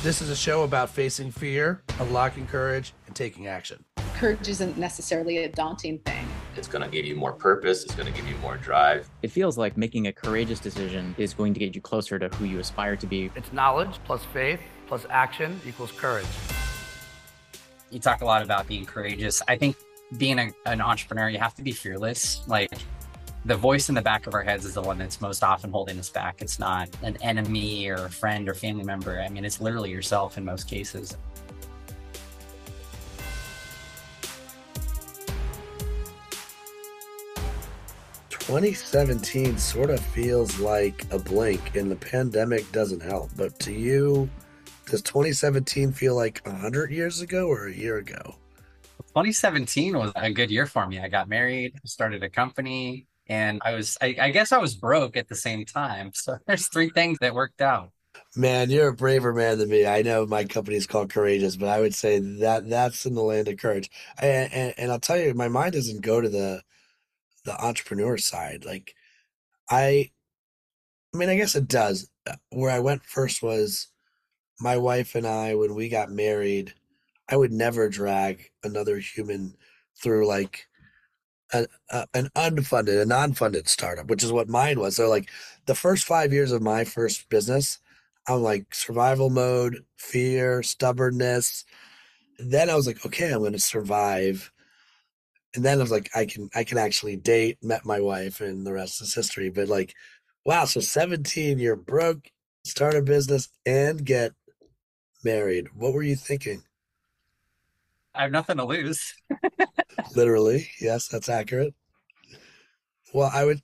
This is a show about facing fear, unlocking courage, and taking action. Courage isn't necessarily a daunting thing. It's going to give you more purpose, it's going to give you more drive. It feels like making a courageous decision is going to get you closer to who you aspire to be. It's knowledge plus faith plus action equals courage. You talk a lot about being courageous. I think being a, an entrepreneur, you have to be fearless. Like the voice in the back of our heads is the one that's most often holding us back. It's not an enemy or a friend or family member. I mean, it's literally yourself in most cases. Twenty seventeen sort of feels like a blink, and the pandemic doesn't help. But to you, does 2017 feel like 100 years ago or a year ago? 2017 was a good year for me. I got married, started a company, and I was I, I, guess I was broke at the same time. So there's three things that worked out. Man, you're a braver man than me. I know my company's called Courageous, but I would say that that's in the land of courage. And, and, and I'll tell you, my mind doesn't go to the the entrepreneur side. Like I, I mean, I guess it does. Uh, where I went first was my wife and I when we got married. I would never drag another human through like a, a, uh, an unfunded, a non-funded startup, which is what mine was. So like the first five years of my first business, I'm like survival mode, fear, stubbornness. Then I was like, okay, I'm going to survive. And then I was like, I can, I can actually date, met my wife and the rest is history. But like, wow. So 17, you're broke, start a business and get married. What were you thinking? I have nothing to lose. Literally, yes, that's accurate. Well, I would,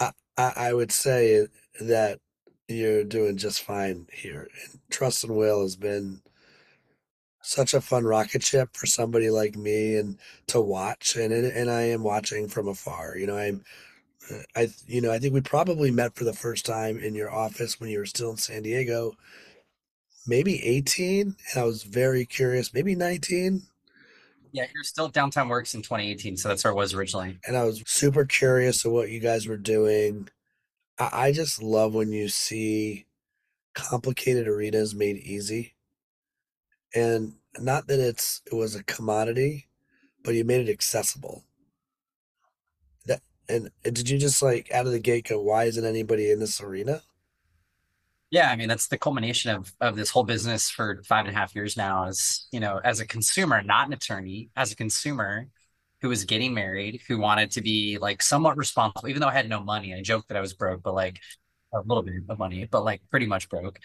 I, I would say that you're doing just fine here. And Trust and Will has been such a fun rocket ship for somebody like me and to watch and and I am watching from afar. You know, I'm uh, I you know, I think we probably met for the first time in your office when you were still in San Diego. Maybe 18 and I was very curious, maybe 19 yeah, you're still Downtown Works in 2018, so that's where it was originally. And I was super curious of what you guys were doing. I, I just love when you see complicated arenas made easy. And not that it's it was a commodity, but you made it accessible. That and did you just like out of the gate go, why isn't anybody in this arena? Yeah, I mean that's the culmination of of this whole business for five and a half years now. Is you know, as a consumer, not an attorney, as a consumer who was getting married, who wanted to be like somewhat responsible, even though I had no money. I joked that I was broke, but like a little bit of money, but like pretty much broke.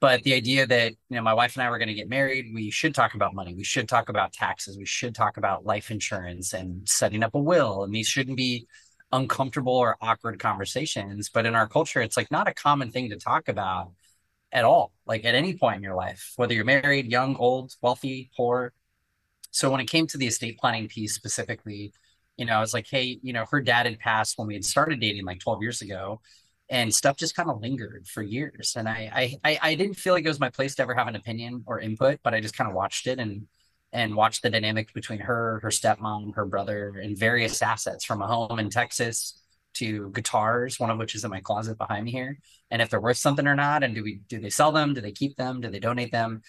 But the idea that you know my wife and I were going to get married, we should talk about money. We should talk about taxes. We should talk about life insurance and setting up a will. And these shouldn't be uncomfortable or awkward conversations. But in our culture, it's like not a common thing to talk about at all, like at any point in your life, whether you're married, young, old, wealthy, poor. So when it came to the estate planning piece specifically, you know, I was like, hey, you know, her dad had passed when we had started dating like 12 years ago. And stuff just kind of lingered for years. And I, I I didn't feel like it was my place to ever have an opinion or input, but I just kind of watched it and and watched the dynamic between her, her stepmom, her brother, and various assets from a home in Texas to guitars, one of which is in my closet behind me here, and if they're worth something or not, and do we do they sell them? Do they keep them? Do they donate them?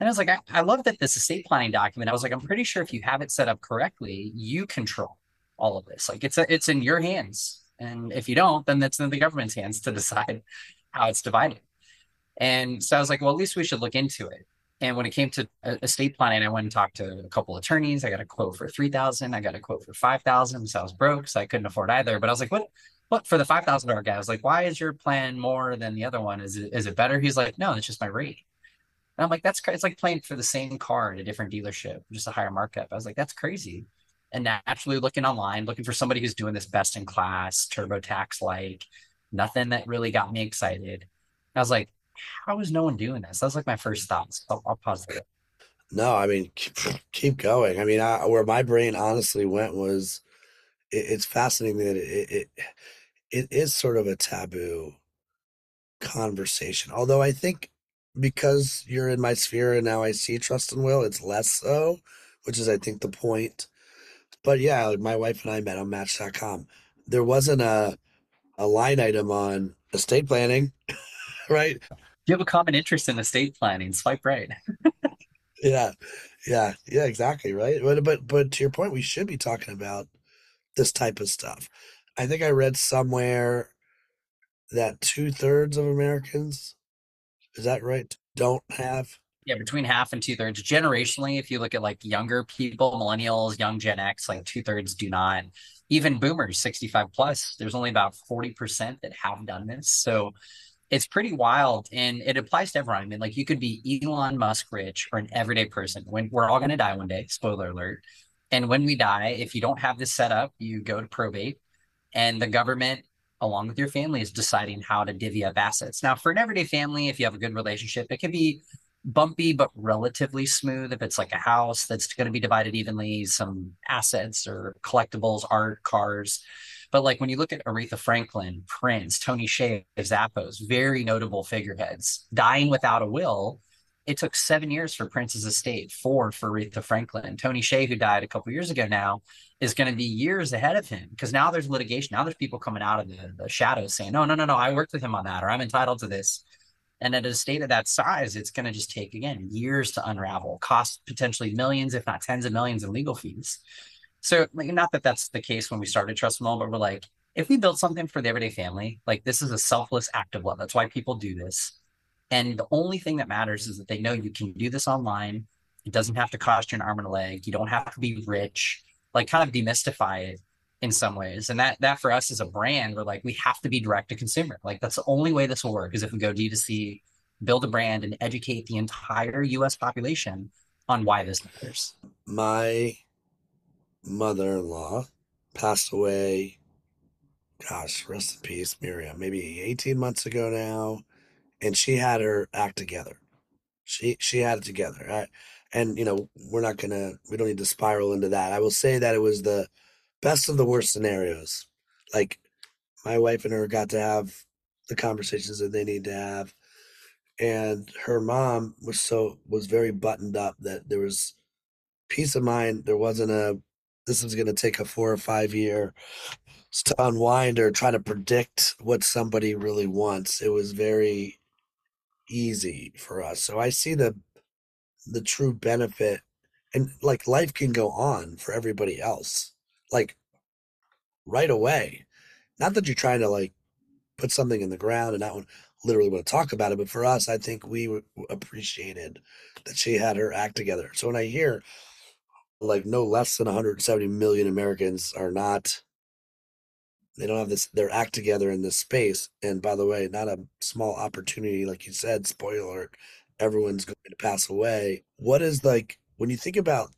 And I was like, I, I love that this estate planning document. I was like, I'm pretty sure if you have it set up correctly, you control all of this. Like it's a, it's in your hands, and if you don't, then that's in the government's hands to decide how it's divided. And so I was like, well, at least we should look into it. And when it came to uh, estate planning, I went and talked to a couple attorneys. I got a quote for three thousand. I got a quote for five thousand. So I was broke, so I couldn't afford either. But I was like, what? What for the five thousand dollar guy? I was like, why is your plan more than the other one? Is it is it better? He's like, no, it's just my rate. And I'm like, that's crazy. It's like playing for the same car at a different dealership, just a higher markup. I was like, that's crazy. And naturally looking online, looking for somebody who's doing this best in class, TurboTax like, nothing that really got me excited. I was like, how is no one doing this? That's like my first thoughts. I'll, I'll pause there. No, I mean, keep going. I mean, I, where my brain honestly went was, it, it's fascinating that it, it it is sort of a taboo conversation. Although I think because you're in my sphere and now I see trust and will, it's less so, which is I think the point. But yeah, like my wife and I met on Match.com. There wasn't a a line item on estate planning, right? You have a common interest in estate planning, swipe right. Yeah, yeah, yeah, exactly, right. But but but to your point, we should be talking about this type of stuff. I think I read somewhere that two thirds of Americans, is that right, don't have. Yeah, between half and two thirds. Generationally, if you look at like younger people, millennials, young Gen X, like two thirds do not. Even boomers, 65 plus, there's only about 40% that have done this. So it's pretty wild and it applies to everyone. I mean, like you could be Elon Musk rich or an everyday person. When we're all going to die one day, spoiler alert. And when we die, if you don't have this set up, you go to probate and the government, along with your family, is deciding how to divvy up assets. Now, for an everyday family, if you have a good relationship, it can be bumpy but relatively smooth if it's like a house that's going to be divided evenly some assets or collectibles art cars but like when you look at aretha franklin prince tony hsieh zappos very notable figureheads dying without a will it took seven years for prince's estate four for aretha franklin. Tony hsieh who died a couple years ago now is going to be years ahead of him because now there's litigation now there's people coming out of the, the shadows saying no no no no i worked with him on that or i'm entitled to this. And at a state of that size, it's going to just take, again, years to unravel, cost potentially millions, if not tens of millions in legal fees. So, like, not that that's the case when we started Trust and Will, but we're like, if we build something for the everyday family, like this is a selfless act of love. That's why people do this. And the only thing that matters is that they know you can do this online. It doesn't have to cost you an arm and a leg. You don't have to be rich. Like, kind of demystify it in some ways. And that that for us as a brand, we're like, we have to be direct to consumer. Like that's the only way this will work is if we go D2C, build a brand and educate the entire US population on why this matters. My mother-in-law passed away, gosh, rest in peace, Miriam, maybe 18 months ago now. And she had her act together. She she had it together. I, and you know, we're not gonna we don't need to spiral into that. I will say that it was the best of the worst scenarios. Like my wife and her got to have the conversations that they need to have. And her mom was so was very buttoned up that there was peace of mind. There wasn't a this was gonna take a four or five year to unwind or try to predict what somebody really wants. It was very easy for us. So I see the the true benefit and like life can go on for everybody else like right away. Not that you're trying to like put something in the ground and not literally want to talk about it, but for us, I think we appreciated that she had her act together. So when I hear like no less than 170 million Americans are not they don't have this their act together in this space and by the way not a small opportunity like you said spoiler everyone's going to pass away what is like when you think about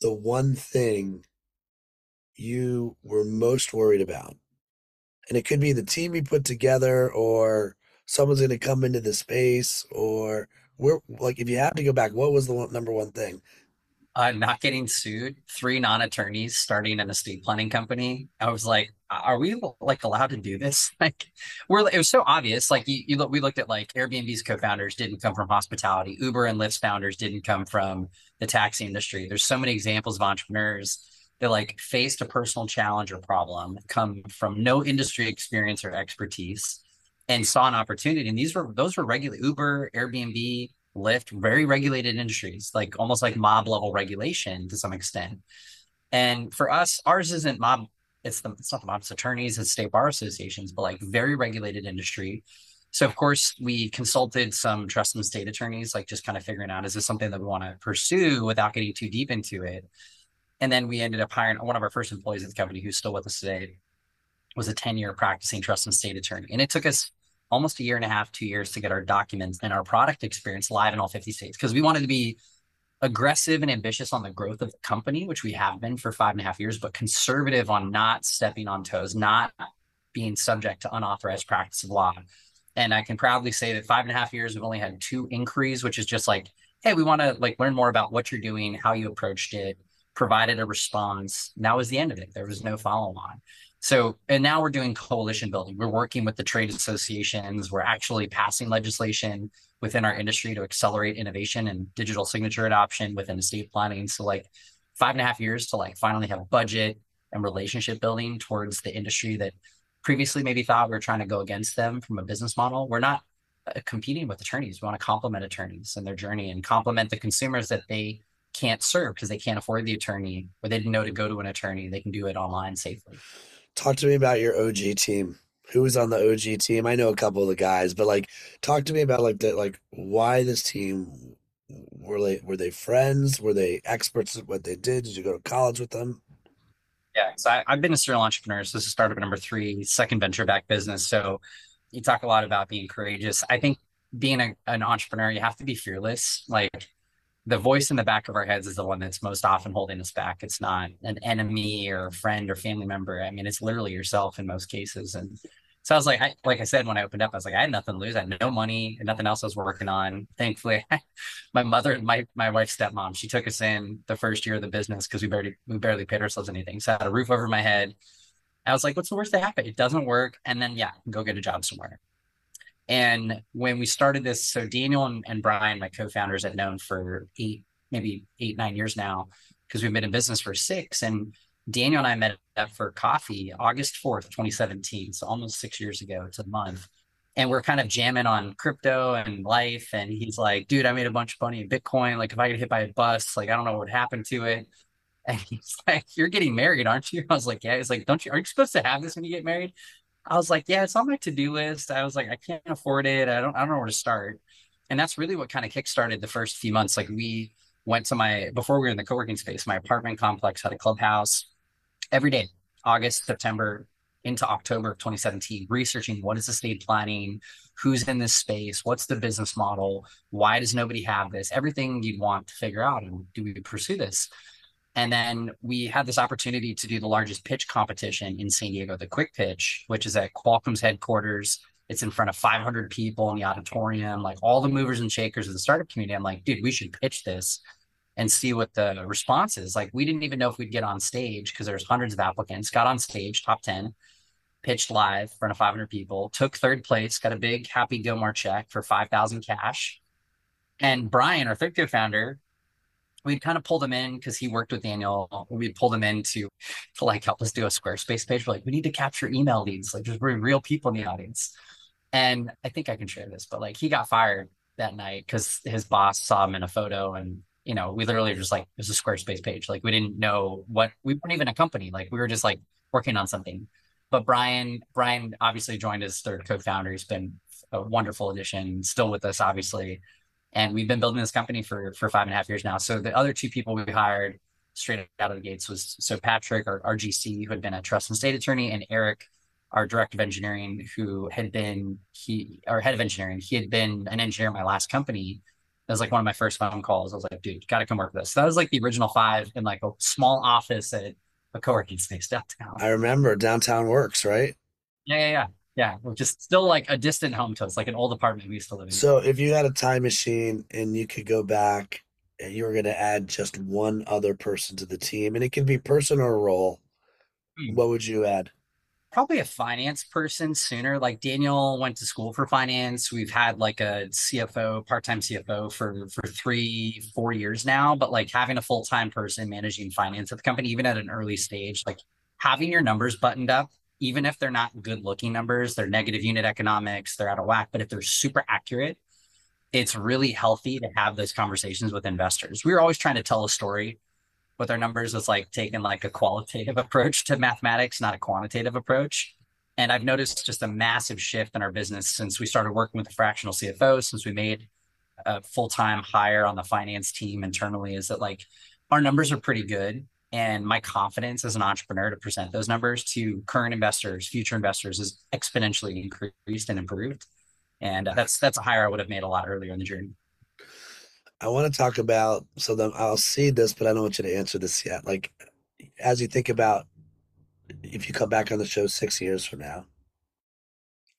the one thing you were most worried about? And it could be the team you put together, or someone's going to come into the space, or where, like, if you have to go back, what was the one, number one thing? Uh, not getting sued. Three non-attorneys starting an estate planning company. I was like, are we like allowed to do this? Like, we're. It was so obvious. Like, you, you look. We looked at like Airbnb's co-founders didn't come from hospitality. Uber and Lyft's founders didn't come from the taxi industry. There's so many examples of entrepreneurs that like faced a personal challenge or problem, come from no industry experience or expertise, and saw an opportunity. And these were those were regular Uber, Airbnb, Lyft, very regulated industries, like almost like mob level regulation to some extent. And for us, ours isn't mob. It's the it's not the mob's attorneys, it's state bar associations, but like very regulated industry. So of course we consulted some trust and estate attorneys, like just kind of figuring out is this something that we want to pursue without getting too deep into it. And then we ended up hiring one of our first employees at the company who's still with us today was a 10 year practicing trust and estate attorney. And it took us almost a year and a half, two years to get our documents and our product experience live in all 50 states because we wanted to be aggressive and ambitious on the growth of the company, which we have been for five and a half years, but conservative on not stepping on toes, not being subject to unauthorized practice of law. And I can proudly say that five and a half years, we've only had two inquiries, which is just like, hey, we want to like learn more about what you're doing, how you approached it, provided a response. That was the end of it. There was no follow on. So, and now we're doing coalition building. We're working with the trade associations. We're actually passing legislation within our industry to accelerate innovation and digital signature adoption within estate planning. So, like five and a half years to like finally have budget and relationship building towards the industry that previously maybe thought we are trying to go against them from a business model. We're not uh, competing with attorneys. We want to complement attorneys and their journey and complement the consumers that they can't serve because they can't afford the attorney or they didn't know to go to an attorney. They can do it online safely. Talk to me about your OG team. Who was on the OG team? I know a couple of the guys, but like, talk to me about like the like why this team. Were they were they friends? Were they experts at what they did? Did you go to college with them? Yeah, so I, I've been a serial entrepreneur. So this is startup number three, second venture back business. So you talk a lot about being courageous. I think being a, an entrepreneur, you have to be fearless. Like the voice in the back of our heads is the one that's most often holding us back. It's not an enemy or a friend or family member. I mean, it's literally yourself in most cases. And so I was like, I, like I said, when I opened up, I was like, I had nothing to lose. I had no money and nothing else I was working on. Thankfully, my mother, my my wife's stepmom, she took us in the first year of the business because we barely we barely paid ourselves anything. So I had a roof over my head. I was like, what's the worst that happened? It doesn't work, and then yeah, go get a job somewhere. And when we started this, so Daniel and, and Brian, my co-founders, had known for eight, maybe eight, nine years now, because we've been in business for six. And Daniel and I met up for coffee August 4th, 2017. So almost six years ago. It's a month. And we're kind of jamming on crypto and life. And he's like, dude, I made a bunch of money in Bitcoin. Like, if I get hit by a bus, like, I don't know what would happen to it. And he's like, You're getting married, aren't you? I was like, Yeah. He's like, Don't you, are you supposed to have this when you get married? I was like, Yeah, it's on my to do list. I was like, I can't afford it. I don't, I don't know where to start. And that's really what kind of kickstarted the first few months. Like, we, went to my before we were in the co-working space my apartment complex had a clubhouse every day august september into october of 2017 researching what is estate planning who's in this space what's the business model why does nobody have this everything you'd want to figure out and do we pursue this and then we had this opportunity to do the largest pitch competition in san diego the quick pitch which is at qualcomm's headquarters it's in front of 500 people in the auditorium, like all the movers and shakers of the startup community. I'm like, dude, we should pitch this and see what the response is. Like, we didn't even know if we'd get on stage because there's hundreds of applicants. Got on stage, top 10, pitched live in front of 500 people, took third place, got a big Happy Gilmore check for 5,000 cash. And Brian, our third co-founder, we'd kind of pulled him in because he worked with Daniel. We pulled him in to, to like help us do a Squarespace page. We're like, we need to capture email leads. Like, there's real people in the audience. And I think I can share this, but like he got fired that night because his boss saw him in a photo and you know, we literally just like it was a Squarespace page. Like we didn't know what we weren't even a company. Like we were just like working on something. But Brian, Brian obviously joined as third co-founder. He's been a wonderful addition, still with us, obviously. And we've been building this company for for five and a half years now. So the other two people we hired straight out of the gates was so Patrick, our RGC, who had been a trust and estate attorney, and Eric, our director of engineering, who had been he our head of engineering. He had been an engineer in my last company. That was like one of my first phone calls. I was like, dude, gotta come work with us. So that was like the original five in like a small office at a co-working space downtown. I remember downtown works, right? Yeah, yeah, yeah. Yeah. Which is still like a distant home to us, like an old apartment we used to live in. So if you had a time machine and you could go back and you were gonna add just one other person to the team, and it can be person or role, Hmm. what would you add? probably a finance person sooner. Like Daniel went to school for finance. We've had like a CFO, part-time CFO for for three, four years now. But like having a full-time person managing finance at the company, even at an early stage, like having your numbers buttoned up, even if they're not good-looking numbers, they're negative unit economics, they're out of whack. But if they're super accurate, it's really healthy to have those conversations with investors. We were always trying to tell a story with our numbers was like taking like a qualitative approach to mathematics, not a quantitative approach. And I've noticed just a massive shift in our business since we started working with the fractional CFO, since we made a full-time hire on the finance team internally, is that like our numbers are pretty good. And my confidence as an entrepreneur to present those numbers to current investors, future investors is exponentially increased and improved. And uh, that's that's a hire I would have made a lot earlier in the journey. I want to talk about so then I'll see this, but I don't want you to answer this yet. Like as you think about if you come back on the show six years from now,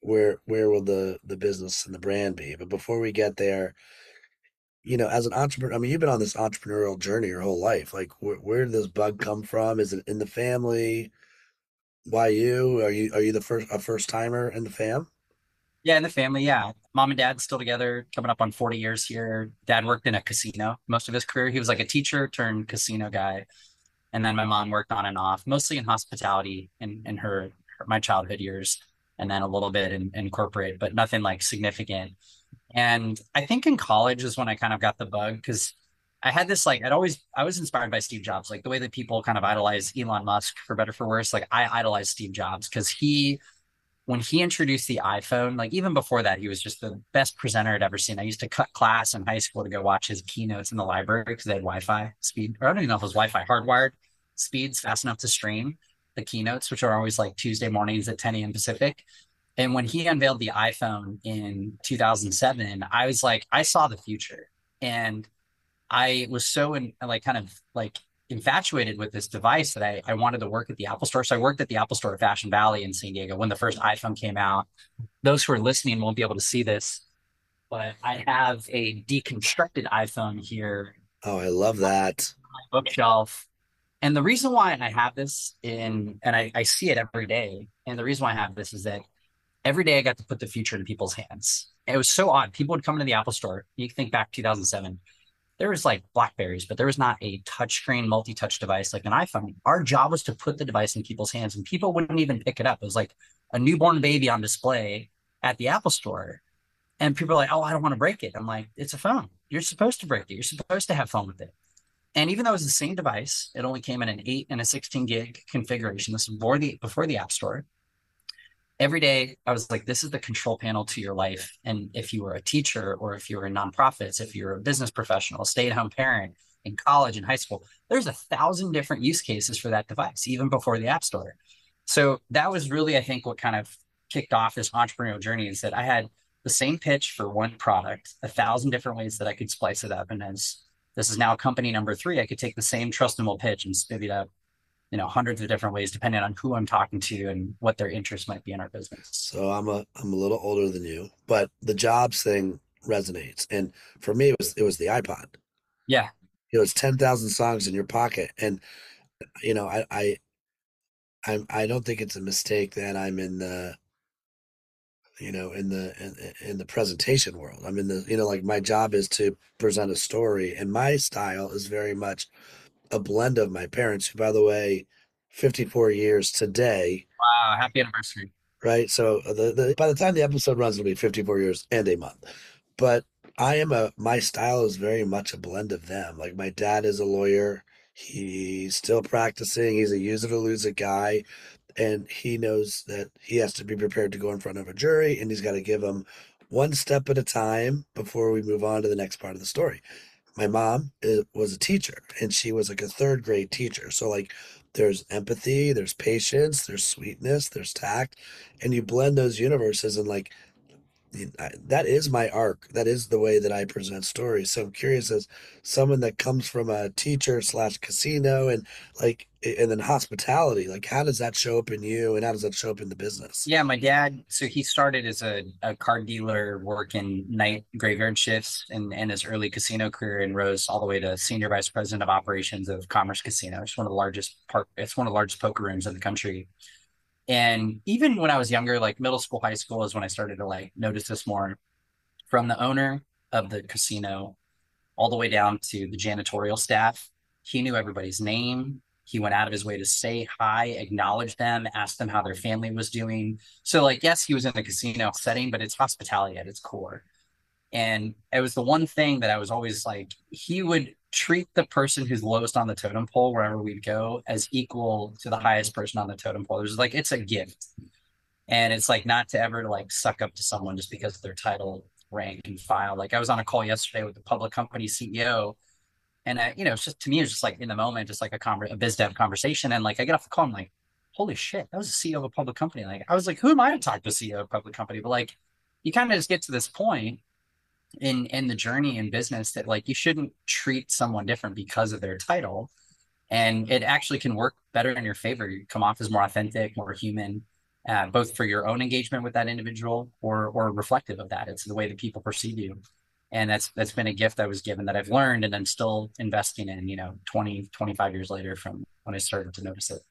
where where will the the business and the brand be? But before we get there, you know, as an entrepreneur, I mean, you've been on this entrepreneurial journey your whole life. Like, where, where did this bug come from? Is it in the family? Why you? Are you are you the first a first timer in the fam? Yeah, in the family, yeah. Mom and dad still together, coming up on 40 years here. Dad worked in a casino most of his career. He was like a teacher turned casino guy. And then my mom worked on and off, mostly in hospitality in, in her, her my childhood years. and then a little bit in, in corporate, but nothing like significant. And I think in college is when I kind of got the bug because I had this like I'd always I was inspired by Steve Jobs, like the way that people kind of idolize Elon Musk for better for worse. Like I idolize Steve Jobs because he when he introduced the iPhone, like even before that, he was just the best presenter I'd ever seen. I used to cut class in high school to go watch his keynotes in the library because they had Wi-Fi speed, or I don't even know if it was Wi-Fi, hardwired speeds fast enough to stream the keynotes, which are always like Tuesday mornings at 10 a.m. Pacific. And when he unveiled the iPhone in 2007, I was like, I saw the future. And I was so in like kind of like infatuated with this device that I, I wanted to work at the Apple store. So I worked at the Apple store at Fashion Valley in San Diego when the first iPhone came out. Those who are listening won't be able to see this, but I have a deconstructed iPhone here. Oh, I love that. My bookshelf. And the reason why I have this in, and I, I see it every day. And the reason why I have this is that every day I got to put the future in people's hands. It was so odd. People would come into the Apple store. You think back 2007 there was like Blackberries, but there was not a touchscreen multi-touch device like an iPhone. Our job was to put the device in people's hands, and people wouldn't even pick it up. It was like a newborn baby on display at the Apple Store, and people are like, "Oh, I don't want to break it." I'm like, "It's a phone. You're supposed to break it. You're supposed to have fun with it." And even though it was the same device, it only came in an eight and a 16 gig configuration. This was before the before the App Store every day I was like, this is the control panel to your life. And if you were a teacher or if you were in nonprofits, if you're a business professional, stay at home parent in college and high school, there's a thousand different use cases for that device, even before the App Store. So that was really, I think, what kind of kicked off this entrepreneurial journey is that I had the same pitch for one product, a thousand different ways that I could splice it up. And as this is now company number three, I could take the same Trust and Will pitch and spit it up you know hundreds of different ways depending on who i'm talking to and what their interest might be in our business. So i'm a i'm a little older than you but the jobs thing resonates. And for me it was it was the ipod. Yeah. It was 10,000 songs in your pocket. And you know i i i'm i don't think it's a mistake that i'm in the you know in the in, in the presentation world. I'm in the you know like my job is to present a story and my style is very much a blend of my parents, who, by the way, 54 years today. Wow, happy anniversary. Right. So uh, the, the by the time the episode runs, it'll be 54 years and a month. But I am a my style is very much a blend of them. Like my dad is a lawyer. He's still practicing. He's a use it or lose it guy. And he knows that he has to be prepared to go in front of a jury and he's got to give them one step at a time before we move on to the next part of the story my mom is, was a teacher and she was like a third grade teacher. So like there's empathy, there's patience, there's sweetness, there's tact, and you blend those universes and like that is my arc. That is the way that I present stories. So I'm curious as someone that comes from a teacher slash casino and like and then hospitality, like how does that show up in you and how does that show up in the business? Yeah, my dad, so he started as a, a car dealer working night graveyard shifts and, and his early casino career and rose all the way to senior vice president of operations of Commerce Casino. It's one of the largest park, it's one of the largest poker rooms in the country. And even when I was younger, like middle school, high school is when I started to like notice this more from the owner of the casino all the way down to the janitorial staff. He knew everybody's name. He went out of his way to say hi, acknowledge them, ask them how their family was doing. So, like, yes, he was in a casino setting, but it's hospitality at its core. And it was the one thing that I was always like, he would treat the person who's lowest on the totem pole wherever we'd go as equal to the highest person on the totem pole. There's like it's a gift. And it's like not to ever like suck up to someone just because of their title, rank, and file. Like I was on a call yesterday with the public company CEO. And I, you know, it's just to me, it's just like in the moment, just like a conver- a biz dev conversation. And like I get off the call, I'm like, holy shit, that was a CEO of a public company. Like I was like, who am I to talk to CEO of a public company? But like you kind of just get to this point in in the journey in business that like you shouldn't treat someone different because of their title. And it actually can work better in your favor. You come off as more authentic more human uh, both for your own engagement with that individual or or reflective of that. It's the way that people perceive you. And that's that's been a gift i was given that i've learned and i'm still investing in you know 20 25 years later from when i started to notice it.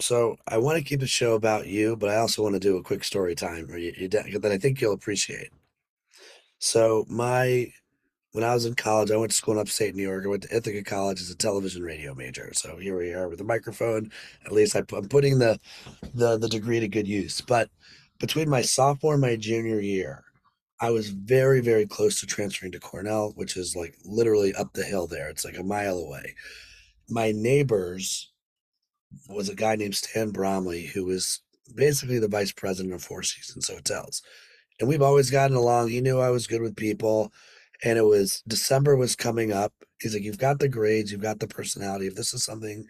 So I want to keep the show about you, but I also want to do a quick story time that I think you'll appreciate. So my when I was in college, I went to school in upstate New York. I went to Ithaca College as a television radio major. So here we are with a microphone. At least I, am putting the, the the degree to good use. But between my sophomore and my junior year, I was very, very close to transferring to Cornell, which is like literally up the hill there. It's like a mile away. My neighbors was a guy named Stan Bromley, who was basically the vice president of Four Seasons Hotels. And we've always gotten along. He knew I was good with people. And it was December was coming up. He's like, You've got the grades, you've got the personality. If this is something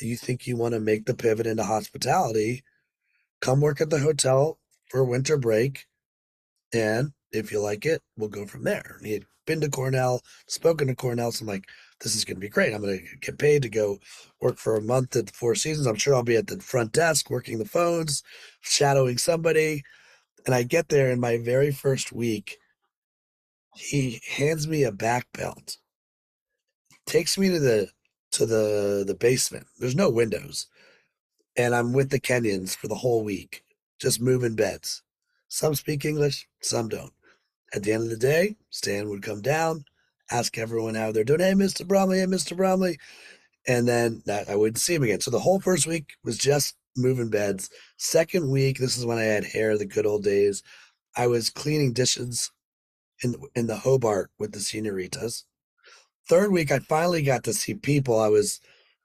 that you think you want to make the pivot into hospitality, come work at the hotel for winter break. And if you like it, we'll go from there. And he had been to Cornell, spoken to Cornell. So I'm like, this is going to be great. I'm going to get paid to go work for a month at the Four Seasons. I'm sure I'll be at the front desk working the phones, shadowing somebody. And I get there in my very first week. He hands me a back belt, takes me to the to the the basement. There's no windows, and I'm with the Kenyans for the whole week, just moving beds. Some speak English, some don't. At the end of the day, Stan would come down, ask everyone how they're doing. Hey, Mr. Bromley, hey, Mr. Bromley. And then I wouldn't see him again. So the whole first week was just moving beds. Second week, this is when I had hair, the good old days. I was cleaning dishes in in the Hobart with the senoritas. Third week, I finally got to see people. I was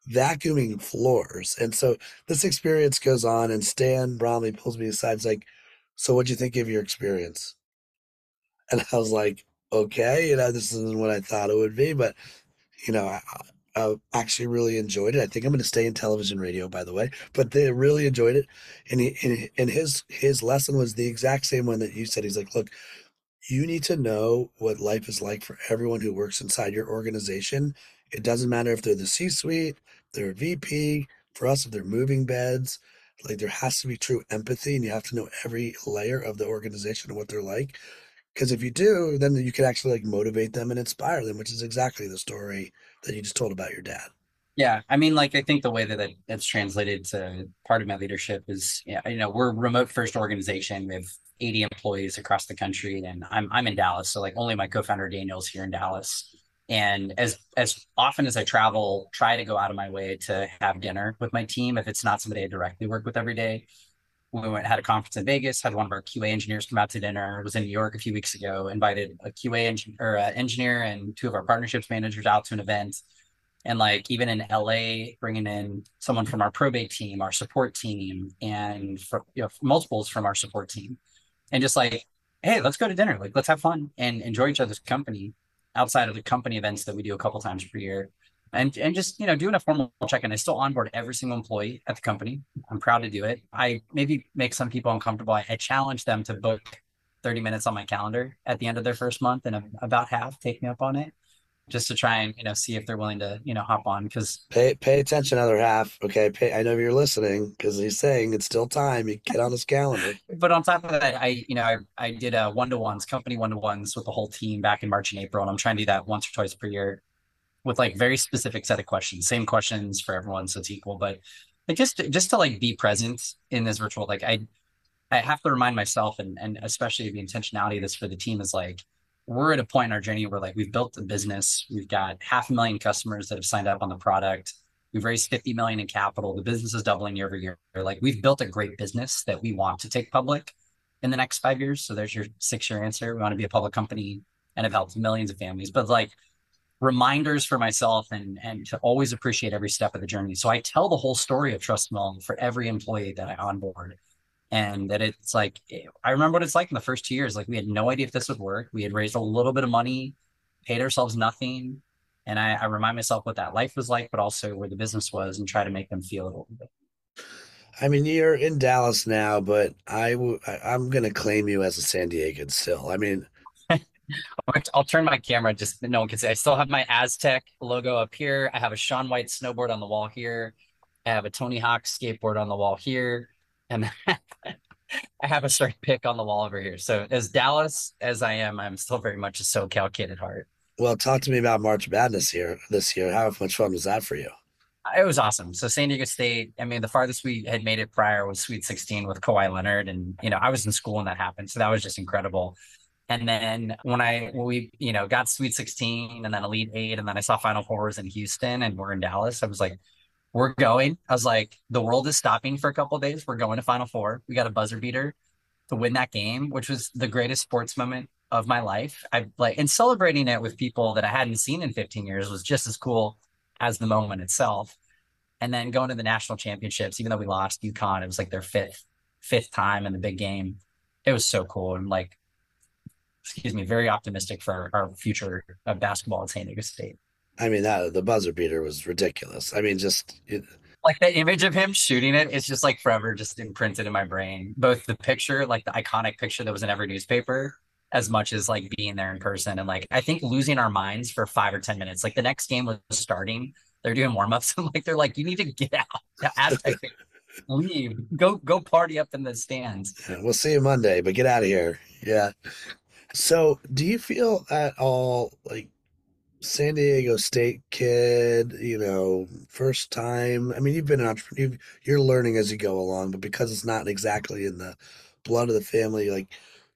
vacuuming floors, and so this experience goes on. And Stan Bromley pulls me aside. He's like, "So, what'd you think of your experience?" And I was like, "Okay, you know, this isn't what I thought it would be, but you know, I, I actually really enjoyed it. I think I'm going to stay in television radio, by the way. But they really enjoyed it, and he, and, and his his lesson was the exact same one that you said. He's like, look, you need to know what life is like for everyone who works inside your organization. It doesn't matter if they're the C-suite, they're a VP. For us, if they're moving beds, like there has to be true empathy, and you have to know every layer of the organization and what they're like. Because if you do, then you can actually like motivate them and inspire them, which is exactly the story that you just told about your dad. Yeah, I mean, like I think the way that it, it's translated to part of my leadership is, you know, we're remote first organization. We have 80 employees across the country, and I'm I'm in Dallas, so like only my co-founder Daniel's here in Dallas. And as as often as I travel, try to go out of my way to have dinner with my team if it's not somebody I directly work with every day. We went had a conference in Vegas, had one of our QA engineers come out to dinner. Was in New York a few weeks ago, invited a QA engin- or a engineer and two of our partnerships managers out to an event. And like even in LA, bringing in someone from our probate team, our support team, and for, you know, multiples from our support team, and just like, hey, let's go to dinner, like let's have fun and enjoy each other's company. Outside of the company events that we do a couple times per year, and and just you know doing a formal check-in. I still onboard every single employee at the company. I'm proud to do it. I maybe make some people uncomfortable. I, I challenge them to book 30 minutes on my calendar at the end of their first month, and about half take me up on it just to try and you know see if they're willing to you know hop on because Pay pay attention, other half. Okay, pay. I know you're listening because he's saying it's still time. You get on his calendar. but on top of that i you know i, I did a one-to-ones company one-to-ones with the whole team back in march and april and i'm trying to do that once or twice per year with like very specific set of questions. Same questions for everyone so it's equal. But like just just to like be present in this virtual like i i have to remind myself and and especially the intentionality of this for the team is like we're at a point in our journey where like we've built a business. We've got half a million customers that have signed up on the product. We've raised 50 million in capital. The business is doubling year over year. Like we've built a great business that we want to take public in the next five years. So there's your six year answer. We want to be a public company and have helped millions of families. But like reminders for myself and and to always appreciate every step of the journey so i tell the whole story of Trust and Will for every employee that i onboard and that it's like I remember what it's like in the first two years. Like we had no idea if this would work. We had raised a little bit of money, paid ourselves nothing, and I, I remind myself what that life was like, but also where the business was, and try to make them feel it a little bit. I mean, you're in Dallas now, but I w- I'm gonna claim you as a San Diegan still. I mean, I'll turn my camera just no one can see. I still have my Aztec logo up here. I have a Shaun White snowboard on the wall here. I have a Tony Hawk skateboard on the wall here. And I have a certain pick on the wall over here. So as Dallas as I am, I'm still very much a SoCal kid at heart. well, talk to me about March Madness here this year. How much fun was that for you? It was awesome. So San Diego State, I mean, the farthest we had made it prior was Sweet 16 with Kawhi Leonard. And, you know, I was in school when that happened. So that was just incredible. And then when I, when we, you know, got Sweet 16 and then Elite Eight, and then I saw Final Fours in Houston and we're in Dallas, I was like, we're going. I was like, the world is stopping for a couple of days. We're going to Final Four. We got a buzzer beater. to win that game, which was the greatest sports moment of my life. I like and celebrating it with people that I hadn't seen in 15 years was just as cool as the moment itself. And then going to the national championships, even though we lost UConn, it was like their fifth fifth time in the big game. It was so cool and like, excuse me, very optimistic for our, our future of basketball at San Diego State. I mean, that the buzzer beater was ridiculous. I mean, just it, like the image of him shooting it, it is just like forever just imprinted in my brain. Both the picture, like the iconic picture that was in every newspaper, as much as like being there in person. And like I think losing our minds for five or ten minutes. Like the next game was starting, they're doing warm ups, and like they're like, you need to get out, leave, go go party up in the stands. yeah, we'll see you Monday, but get out of here. Yeah. So, do you feel at all like San Diego State kid, you know, first time? I mean, you've been an entrepreneur, you're learning as you go along, but because it's not exactly in the blood of the family, like,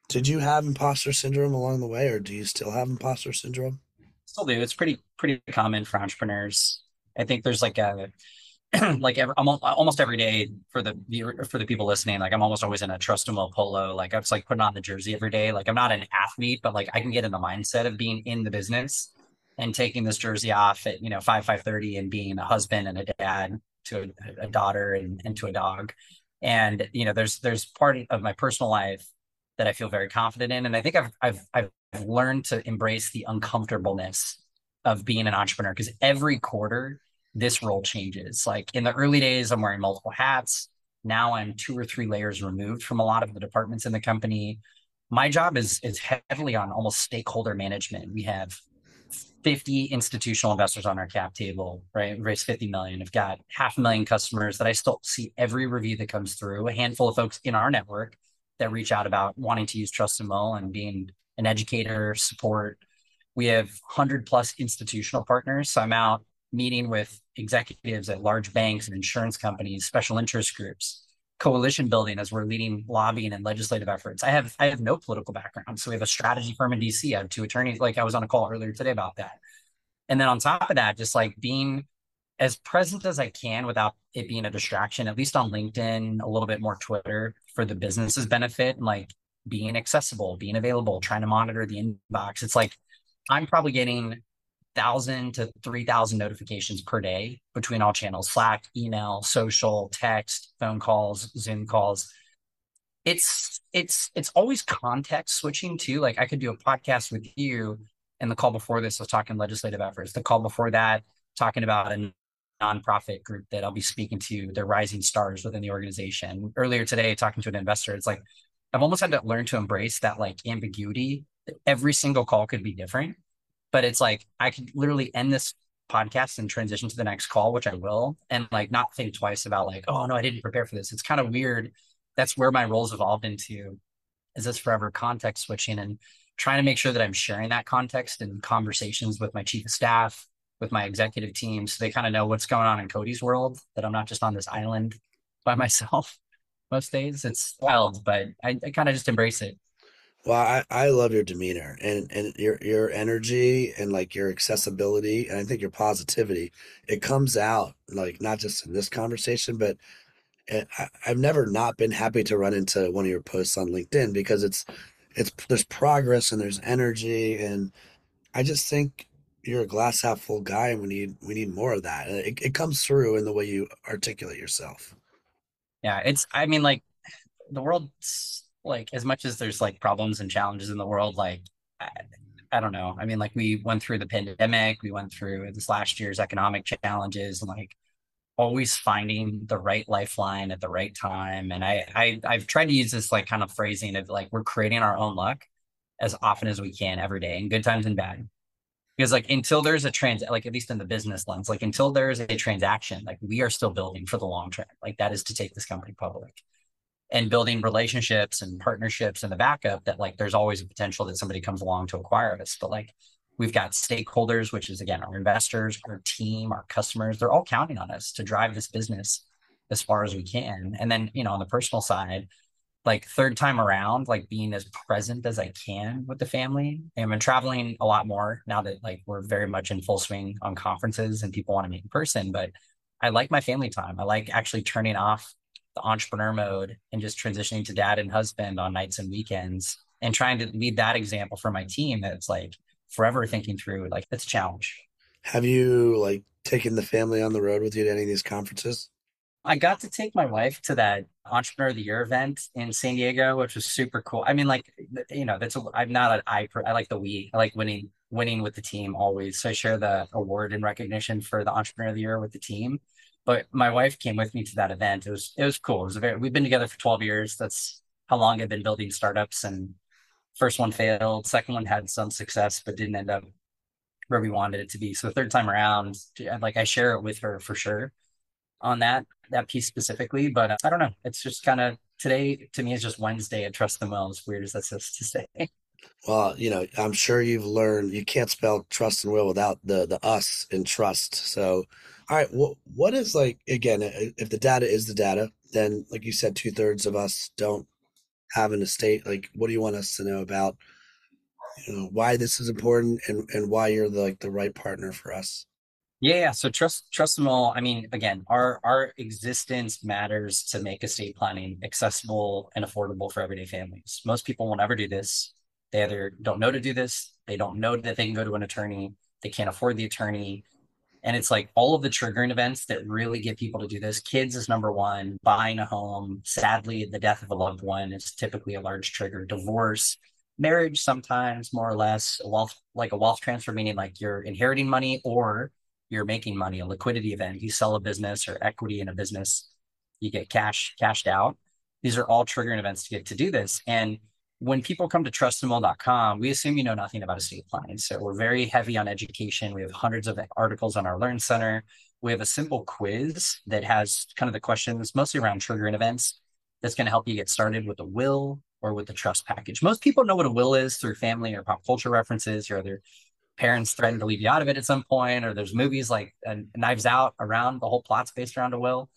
did you have imposter syndrome along the way, or do you still have imposter syndrome? Still do. It's pretty pretty common for entrepreneurs. I think there's like a like every, almost almost every day for the for the people listening. Like I'm almost always in a trust and will polo. Like I'm just like putting on the jersey every day. Like I'm not an athlete, but like I can get in the mindset of being in the business and taking this jersey off at you know five five thirty and being a husband and a dad to a, a daughter and, and to a dog. And you know, there's there's part of my personal life that I feel very confident in, and I think I've I've I've learned to embrace the uncomfortableness of being an entrepreneur because every quarter this role changes. Like in the early days, I'm wearing multiple hats. Now I'm two or three layers removed from a lot of the departments in the company. My job is is heavily on almost stakeholder management. We have 50 institutional investors on our cap table, right? We raised 50 million. I've got half a million customers that I still see every review that comes through, a handful of folks in our network that reach out about wanting to use Trust and Will and being an educator, support. We have 100 plus institutional partners. So I'm out meeting with executives at large banks and insurance companies, special interest groups, coalition building as we're leading lobbying and legislative efforts. I have I have no political background. So we have a strategy firm in DC. I have two attorneys. Like I was on a call earlier today about that. And then on top of that, just like being as present as I can without it being a distraction, at least on LinkedIn, a little bit more Twitter for the business's benefit, and like being accessible, being available, trying to monitor the inbox. It's like I'm probably getting thousand to three thousand notifications per day between all channels: Slack, email, social, text, phone calls, Zoom calls. It's it's it's always context switching too. Like I could do a podcast with you, and the call before this was talking legislative efforts. The call before that talking about a nonprofit group that I'll be speaking to. They're rising stars within the organization. Earlier today, talking to an investor, it's like I've almost had to learn to embrace that like ambiguity. Every single call could be different but it's like I could literally end this podcast and transition to the next call, which I will, and like not think twice about like, oh no, I didn't prepare for this. It's kind of weird. That's where my roles evolved into is this forever context switching and trying to make sure that I'm sharing that context in conversations with my chief of staff, with my executive team, so they kind of know what's going on in Cody's world, that I'm not just on this island by myself most days. It's wild, but I, I kind of just embrace it. Well, I, I love your demeanor and, and your your energy and like your accessibility and I think your positivity. It comes out like not just in this conversation, but eh, I, I've never not been happy to run into one of your posts on LinkedIn because it's it's there's progress and there's energy and I just think you're a glass half full guy and we need we need more of that. It, it comes through in the way you articulate yourself. Yeah, it's I mean like the world's like as much as there's like problems and challenges in the world, like I, I don't know. I mean, like we went through the pandemic, we went through this last year's economic challenges, and like always finding the right lifeline at the right time. And I, I I've tried to use this like kind of phrasing of like we're creating our own luck as often as we can every day in good times and bad. Because like until there's a trans like at least in the business lens, like until there's a transaction, like we are still building for the long term. Like that is to take this company public and building relationships and partnerships and the backup that like there's always a potential that somebody comes along to acquire us. But like we've got stakeholders which is again our investors our team our customers they're all counting on us to drive this business as far as we can. And then you know on the personal side like third time around like being as present as i can with the family. I've been traveling a lot more now that like we're very much in full swing on conferences and people want to meet in person. But i like my family time. I like actually turning off the entrepreneur mode and just transitioning to dad and husband on nights and weekends and trying to lead that example for my team that's like forever thinking through like it's a challenge. Have you like taken the family on the road with you to any of these conferences? I got to take my wife to that Entrepreneur of the Year event in San Diego, which was super cool. I mean, like you know, that's a, I'm not an I. I like the we. I like winning winning with the team always. So I share the award and recognition for the Entrepreneur of the Year with the team. But my wife came with me to that event. It was it was cool. It was very. We've been together for 12 years. That's how long I've been building startups. And first one failed. Second one had some success, but didn't end up where we wanted it to be. So the third time around, like I share it with her for sure on that that piece specifically. But uh, I don't know. It's just kind of today to me is just Wednesday at Trust and Will. As weird as that's to say. Well, you know, I'm sure you've learned you can't spell trust and will without the the us in trust. So, all right, what what is like again? If the data is the data, then like you said, two thirds of us don't have an estate. Like, what do you want us to know about? You know, why this is important and and why you're the, like the right partner for us. Yeah, yeah. So trust Trust and Will. I mean, again, our our existence matters to make estate planning accessible and affordable for everyday families. Most people will never do this. They either don't know to do this, they don't know that they can go to an attorney, they can't afford the attorney. And it's like all of the triggering events that really get people to do this. Kids is number one, buying a home. Sadly, the death of a loved one is typically a large trigger. Divorce, marriage, sometimes more or less, a wealth like a wealth transfer, meaning like you're inheriting money or you're making money, a liquidity event, you sell a business or equity in a business, you get cash cashed out. These are all triggering events to get to do this. And when people come to trustandwill.com, we assume you know nothing about estate planning. So we're very heavy on education. We have hundreds of articles on our Learn Center. We have a simple quiz that has kind of the questions mostly around triggering events that's going to help you get started with a will or with the trust package. Most people know what a will is through family or pop culture references or other parents threaten to leave you out of it at some point, or there's movies like uh, Knives Out around the whole plot's based around a will.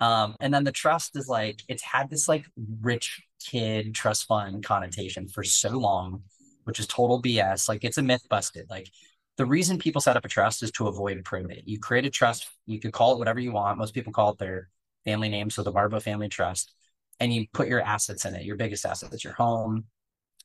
Um, and then the trust is like it's had this like rich kid trust fund connotation for so long, which is total BS. Like it's a myth busted. Like the reason people set up a trust is to avoid probate. You create a trust, you could call it whatever you want. Most people call it their family name, so the Barbo Family Trust, and you put your assets in it. Your biggest assets, your home,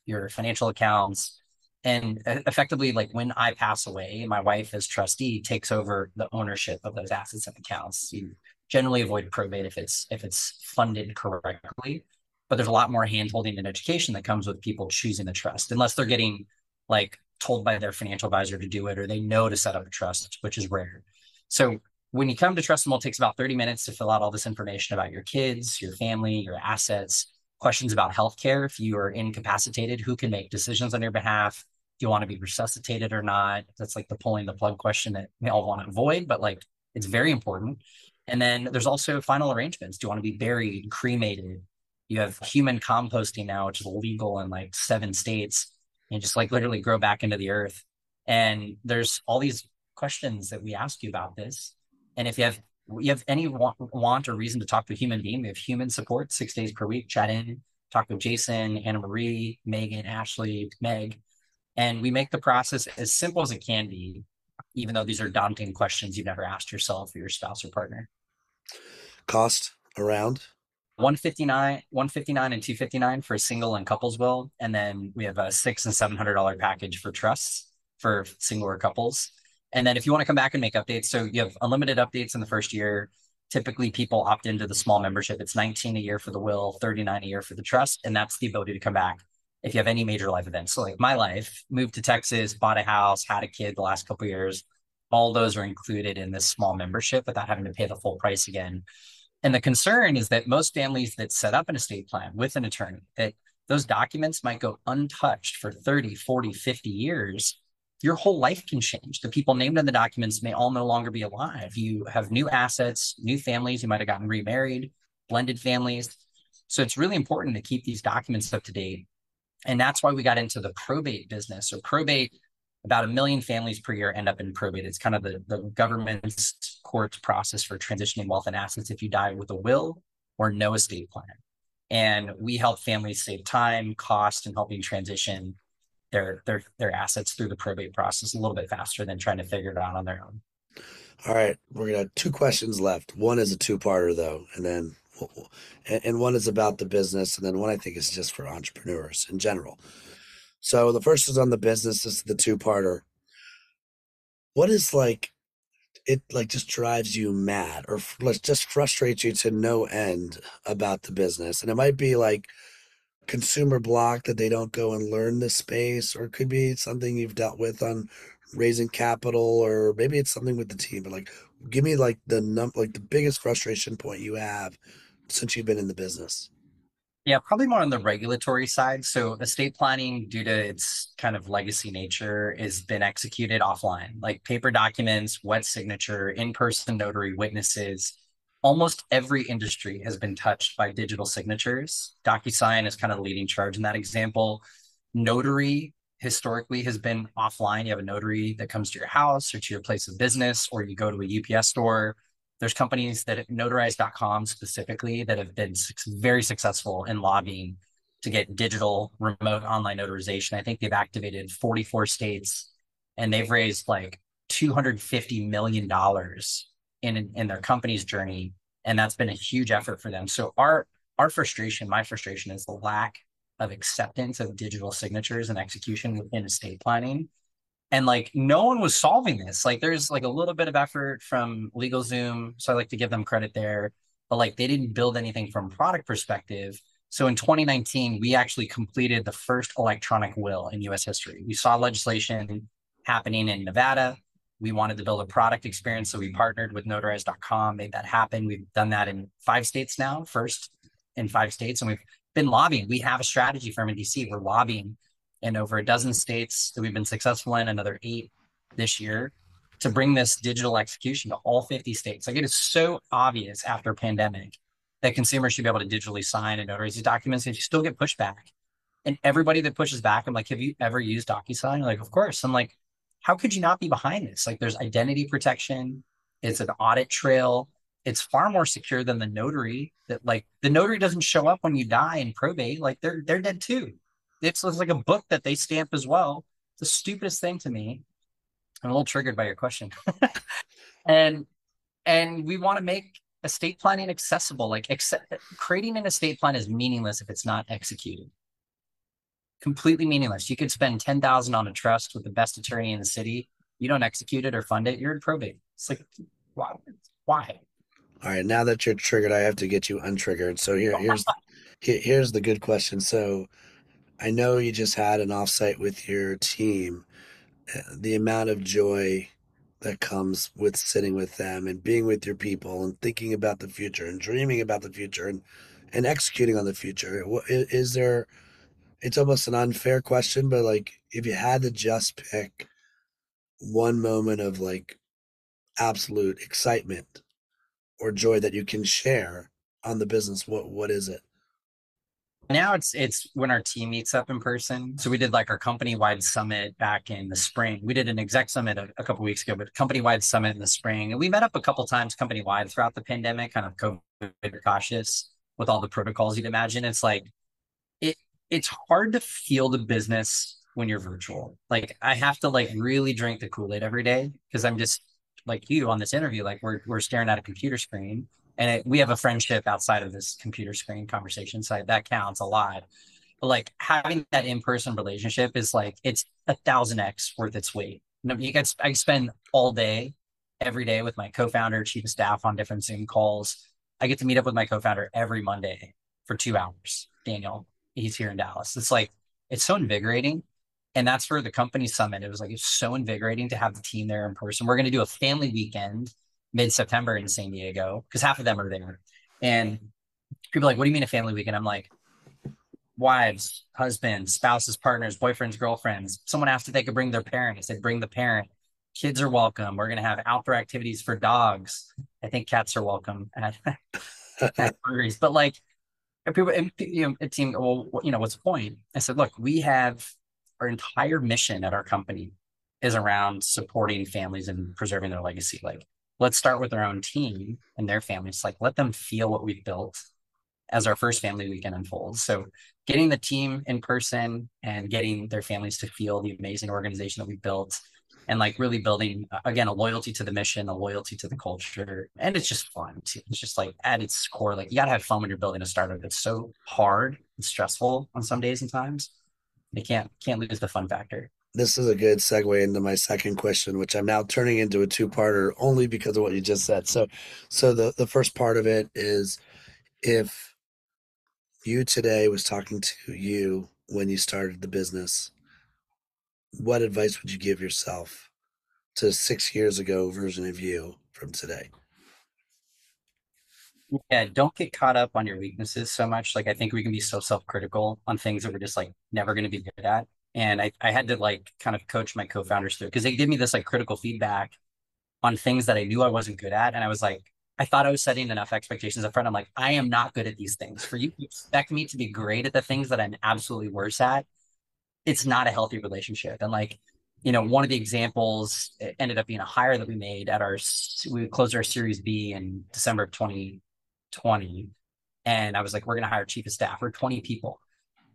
your financial accounts, and effectively like when i pass away my wife as trustee takes over the ownership of those assets and accounts you generally avoid probate if it's if it's funded correctly but there's a lot more handholding and education that comes with people choosing the trust unless they're getting like told by their financial advisor to do it or they know to set up a trust which is rare so when you come to trust and will it takes about 30 minutes to fill out all this information about your kids your family your assets questions about healthcare. If you are incapacitated, who can make decisions on your behalf? Do you want to be resuscitated or not? That's like the pulling the plug question that we all want to avoid, but like it's very important. And then there's also final arrangements. Do you want to be buried, cremated? You have human composting now, which is legal in like seven states, and just like literally grow back into the earth. And there's all these questions that we ask you about this. And if you have you have any want, or reason to talk to a human being, we have human support six days per week. Chat in, talk with Jason, Anna Marie, Megan, Ashley, Meg, and we make the process as simple as it can be, even though these are daunting questions you've never asked yourself or your spouse or partner. Cost around 159 159 and 259 for a single and couples will and then we have a six and seven hundred dollar package for trusts for single or couples and then if you want to come back and make updates, so you have unlimited updates in the first year. Typically, people opt into the small membership. It's 19 a year for the will, 39 a year for the trust, and that's the ability to come back if you have any major life events. So, like my life, moved to Texas, bought a house, had a kid the last couple years. All those are included in this small membership without having to pay the full price again. And the concern is that most families that set up an estate plan with an attorney, that those documents might go untouched for 30, 40, 50 years your whole life can change. The people named in the documents may all no longer be alive. You have new assets, new families. You might have gotten remarried, blended families. So it's really important to keep these documents up to date. And that's why we got into the probate business. So probate, about a million families per year end up in probate. It's kind of the, the government's court process for transitioning wealth and assets if you die with a will or no estate plan. And we help families save time, cost, and helping transition their their their assets through the probate process a little bit faster than trying to figure it out on their own. All right, we're gonna have two questions left. One is a two-parter though, and then and, and one is about the business, and then one I think is just for entrepreneurs in general. So the first is on the business. This is the two-parter. What is like it like just drives you mad or let's just frustrates you to no end about the business and it might be like consumer block that they don't go and learn the space or it could be something you've dealt with on raising capital or maybe it's something with the team but like give me like the num like the biggest frustration point you have since you've been in the business Yeah, probably more on the regulatory side. So estate planning, due to its kind of legacy nature, has been executed offline, like paper documents, wet signature, in-person notary witnesses. Almost every industry has been touched by digital signatures. DocuSign is kind of leading charge in that example. Notary historically has been offline. You have a notary that comes to your house or to your place of business, or you go to a UPS store there's companies that notarize.com specifically that have been very successful in lobbying to get digital remote online notarization. I think they've activated 44 states and they've raised like 250 million dollars in in their company's journey and that's been a huge effort for them. So our our frustration, my frustration is the lack of acceptance of digital signatures and execution within estate planning and like no one was solving this like there's like a little bit of effort from legalzoom so i like to give them credit there but like they didn't build anything from product perspective. So in 2019 we actually completed the first electronic will in us history. We saw legislation happening in nevada. We wanted to build a product experience so we partnered with notarize.com made that happen. We've done that in five states now first in five states and we've been lobbying. We have a strategy firm in dc we're lobbying in over a dozen states that we've been successful in, another eight this year, to bring this digital execution to all 50 states. Like it is so obvious after a pandemic that consumers should be able to digitally sign and notarize these documents, and you still get pushback. And everybody that pushes back, I'm like, have you ever used DocuSign? Like, of course. I'm like, how could you not be behind this? Like, there's identity protection. It's an audit trail. It's far more secure than the notary. That like the notary doesn't show up when you die in probate. Like they're they're dead too it's, it's like a book that they stamp as well. It's the stupidest thing to me. I'm a little triggered by your question. and and we want to make estate planning accessible. Like accept, creating an estate plan is meaningless if it's not executed. Completely meaningless. You could spend ten thousand on a trust with the best attorney in the city. You don't execute it or fund it, you're in probate. It's like why? Why? All right, now that you're triggered, I have to get you untriggered. So here, here's here's the good question. So I know you just had an offsite with your team. Uh, the amount of joy that comes with sitting with them and being with your people and thinking about the future and dreaming about the future and and executing on the future. Is there? It's almost an unfair question, but like, if you had to just pick one moment of like absolute excitement or joy that you can share on the business, what what is it? Now it's it's when our team meets up in person. So we did like our company wide summit back in the spring. We did an exec summit a, a couple weeks ago but company wide summit in the spring. And we met up a couple times company wide throughout the pandemic kind of covid cautious with all the protocols you'd imagine. It's like it it's hard to feel the business when you're virtual. Like i have to like really drink the kool-aid every day because i'm just like you on this interview like we're, we're staring at a computer screen and it, we have a friendship outside of this computer screen conversation so that counts a lot. But like having that in-person relationship is like it's a thousand x worth its weight. You get i spend all day every day with my co-founder chief of staff on different zoom calls. I get to meet up with my co-founder every monday for two hours. Daniel he's here in dallas. It's like it's so invigorating. And that's for the company summit it was like it's so invigorating to have the team there in person. We're going to do a family weekend mid September in San Diego because half of them are there. And people are like, what do you mean a family weekend? I'm like, wives, husbands, spouses, partners, boyfriends, girlfriends. Someone asked if they could bring their parent. I said, bring the parent. Kids are welcome. We're going to have outdoor activities for dogs. I think cats are welcome at, at breweries. But like, people, and, you know, it seemed, well, you know, what's the point? I said, look, we have our entire mission at our company is around supporting families and preserving their legacy. Like, let's start with our own team and their families. Like let them feel what we've built as our first family weekend unfolds. So getting the team in person and getting their families to feel the amazing organization that we built and like really building uh, again a loyalty to the mission, a loyalty to the culture, and it's just fun. Too. It's just like at its core, like you gotta have fun when you're building a startup. It's so hard and stressful on some days and times. You can't can't lose the fun factor. This is a good segue into my second question, which I'm now turning into a two-parter only because of what you just said. So, so the the first part of it is if you today was talking to you when you started the business, what advice would you give yourself to six years ago version of you from today? Yeah, don't get caught up on your weaknesses so much. Like I think we can be so self-critical on things that we're just like never going to be good at. And I, I had to like kind of coach my co-founders through because they gave me this like critical feedback on things that I knew I wasn't good at. And I was like, I thought I was setting enough expectations up front. I'm like, I am not good at these things. For you to expect me to be great at the things that I'm absolutely worse at, it's not a healthy relationship. And like, you know, one of the examples ended up being a hire that we made at our, we closed our Series B in December of 2020. And I was like, we're going to hire chief of staff. We're 20 people.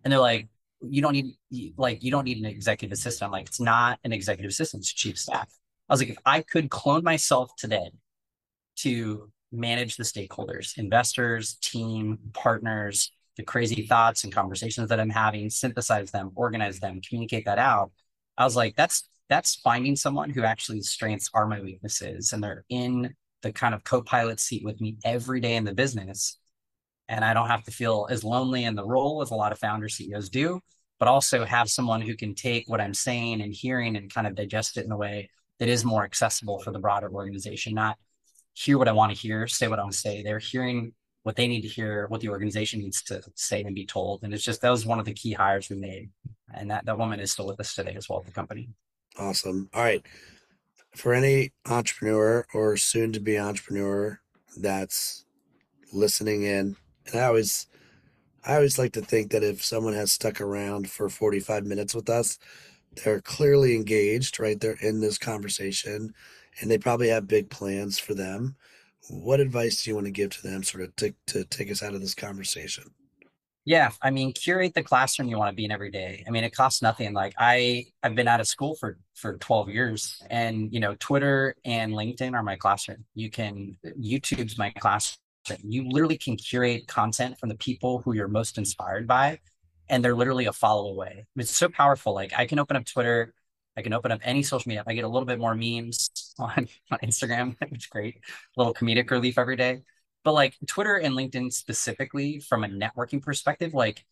And they're like, you don't need, like, you don't need an executive assistant. I'm like, it's not an executive assistant, it's chief staff. I was like, if I could clone myself today to manage the stakeholders, investors, team, partners, the crazy thoughts and conversations that I'm having, synthesize them, organize them, communicate that out. I was like, that's that's finding someone who actually strengths are my weaknesses and they're in the kind of co-pilot seat with me every day in the business. And I don't have to feel as lonely in the role as a lot of founder CEOs do, but also have someone who can take what I'm saying and hearing and kind of digest it in a way that is more accessible for the broader organization, not hear what I want to hear, say what I want to say. They're hearing what they need to hear, what the organization needs to say and be told. And it's just that was one of the key hires we made. And that, that woman is still with us today as well at the company. Awesome. All right. For any entrepreneur or soon to be entrepreneur that's listening in, and I always I always like to think that if someone has stuck around for 45 minutes with us, they're clearly engaged, right? They're in this conversation and they probably have big plans for them. What advice do you want to give to them sort of to, to take us out of this conversation? Yeah, I mean, curate the classroom you want to be in every day. I mean, it costs nothing. Like I, I've been out of school for for 12 years, and you know, Twitter and LinkedIn are my classroom. You can YouTube's my classroom. You literally can curate content from the people who you're most inspired by, and they're literally a follow away. It's so powerful. Like I can open up Twitter, I can open up any social media. I get a little bit more memes on, on Instagram, which is great. A little comedic relief every day. But like Twitter and LinkedIn specifically, from a networking perspective, like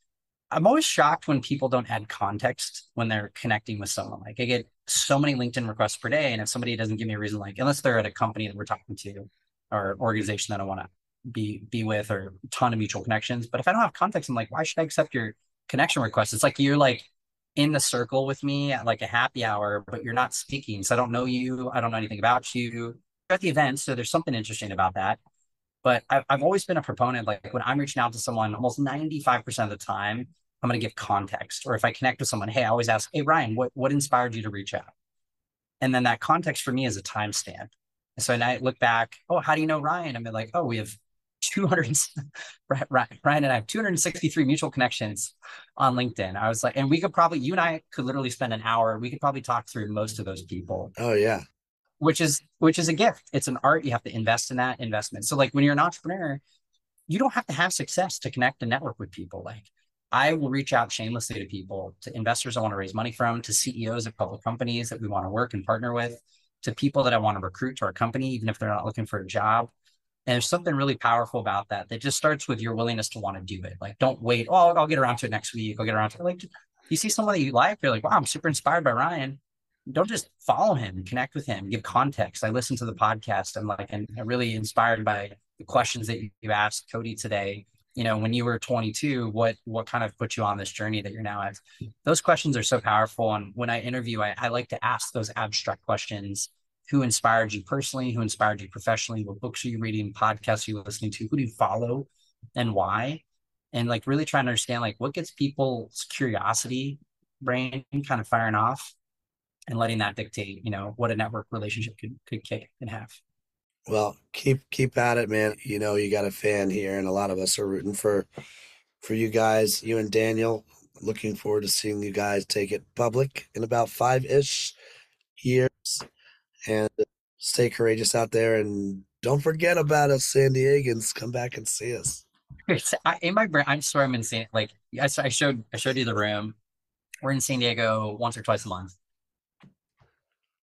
I'm always shocked when people don't add context when they're connecting with someone. Like I get so many LinkedIn requests per day, and if somebody doesn't give me a reason, like unless they're at a company that we're talking to or organization that I want to be be with or ton of mutual connections. But if I don't have context, I'm like, why should I accept your connection request? It's like you're like in the circle with me at like a happy hour, but you're not speaking. So I don't know you. I don't know anything about you. You're at the event. So there's something interesting about that. But I've, I've always been a proponent, like when I'm reaching out to someone, almost 95% of the time, I'm going to give context. Or if I connect with someone, hey, I always ask, hey, Ryan, what, what inspired you to reach out? And then that context for me is a timestamp. And so I look back, oh, how do you know Ryan? I'm like, oh, we have 200 Ryan and I have 263 mutual connections on LinkedIn. I was like, and we could probably you and I could literally spend an hour. We could probably talk through most of those people. Oh yeah. Which is which is a gift. It's an art. You have to invest in that investment. So like when you're an entrepreneur, you don't have to have success to connect and network with people. Like I will reach out shamelessly to people, to investors I want to raise money from, to CEOs of public companies that we want to work and partner with, to people that I want to recruit to our company, even if they're not looking for a job. And there's something really powerful about that that just starts with your willingness to want to do it. Like, don't wait. Oh, I'll, I'll get around to it next week. I'll get around to it. Like, you see someone that you like, you're like, wow, I'm super inspired by Ryan. Don't just follow him, connect with him, give context. I listened to the podcast. I'm like, and I'm really inspired by the questions that you asked Cody today. You know, when you were 22, what what kind of put you on this journey that you're now at? Those questions are so powerful. And when I interview, I, I like to ask those abstract questions who inspired you personally, who inspired you professionally, what books are you reading, podcasts are you listening to, who do you follow and why? And like really trying to understand like what gets people's curiosity brain kind of firing off and letting that dictate, you know, what a network relationship could could kick and have. Well, keep keep at it, man. You know, you got a fan here, and a lot of us are rooting for for you guys, you and Daniel. Looking forward to seeing you guys take it public in about five ish years. And stay courageous out there. And don't forget about us, San Diegans. Come back and see us. I, in my brain, I'm sure I'm in San. Like I showed, I showed you the room. We're in San Diego once or twice a month.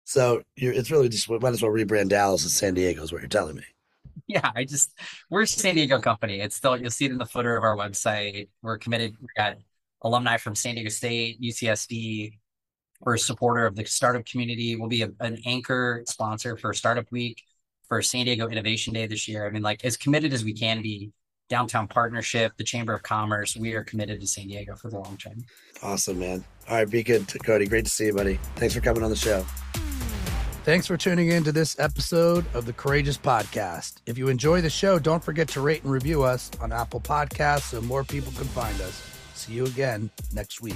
So you're, it's really just might as well rebrand Dallas as San Diego is what you're telling me. Yeah, I just we're a San Diego company. It's still you'll see it in the footer of our website. We're committed. We got alumni from San Diego State, UCSD. We're a supporter of the startup community. We'll be a, an anchor sponsor for Startup Week for San Diego Innovation Day this year. I mean, like as committed as we can be. Downtown Partnership, the Chamber of Commerce. We are committed to San Diego for the long term. Awesome, man. All right, be good, Cody. Great to see you, buddy. Thanks for coming on the show. Thanks for tuning in to this episode of the Courageous Podcast. If you enjoy the show, don't forget to rate and review us on Apple Podcasts so more people can find us. See you again next week.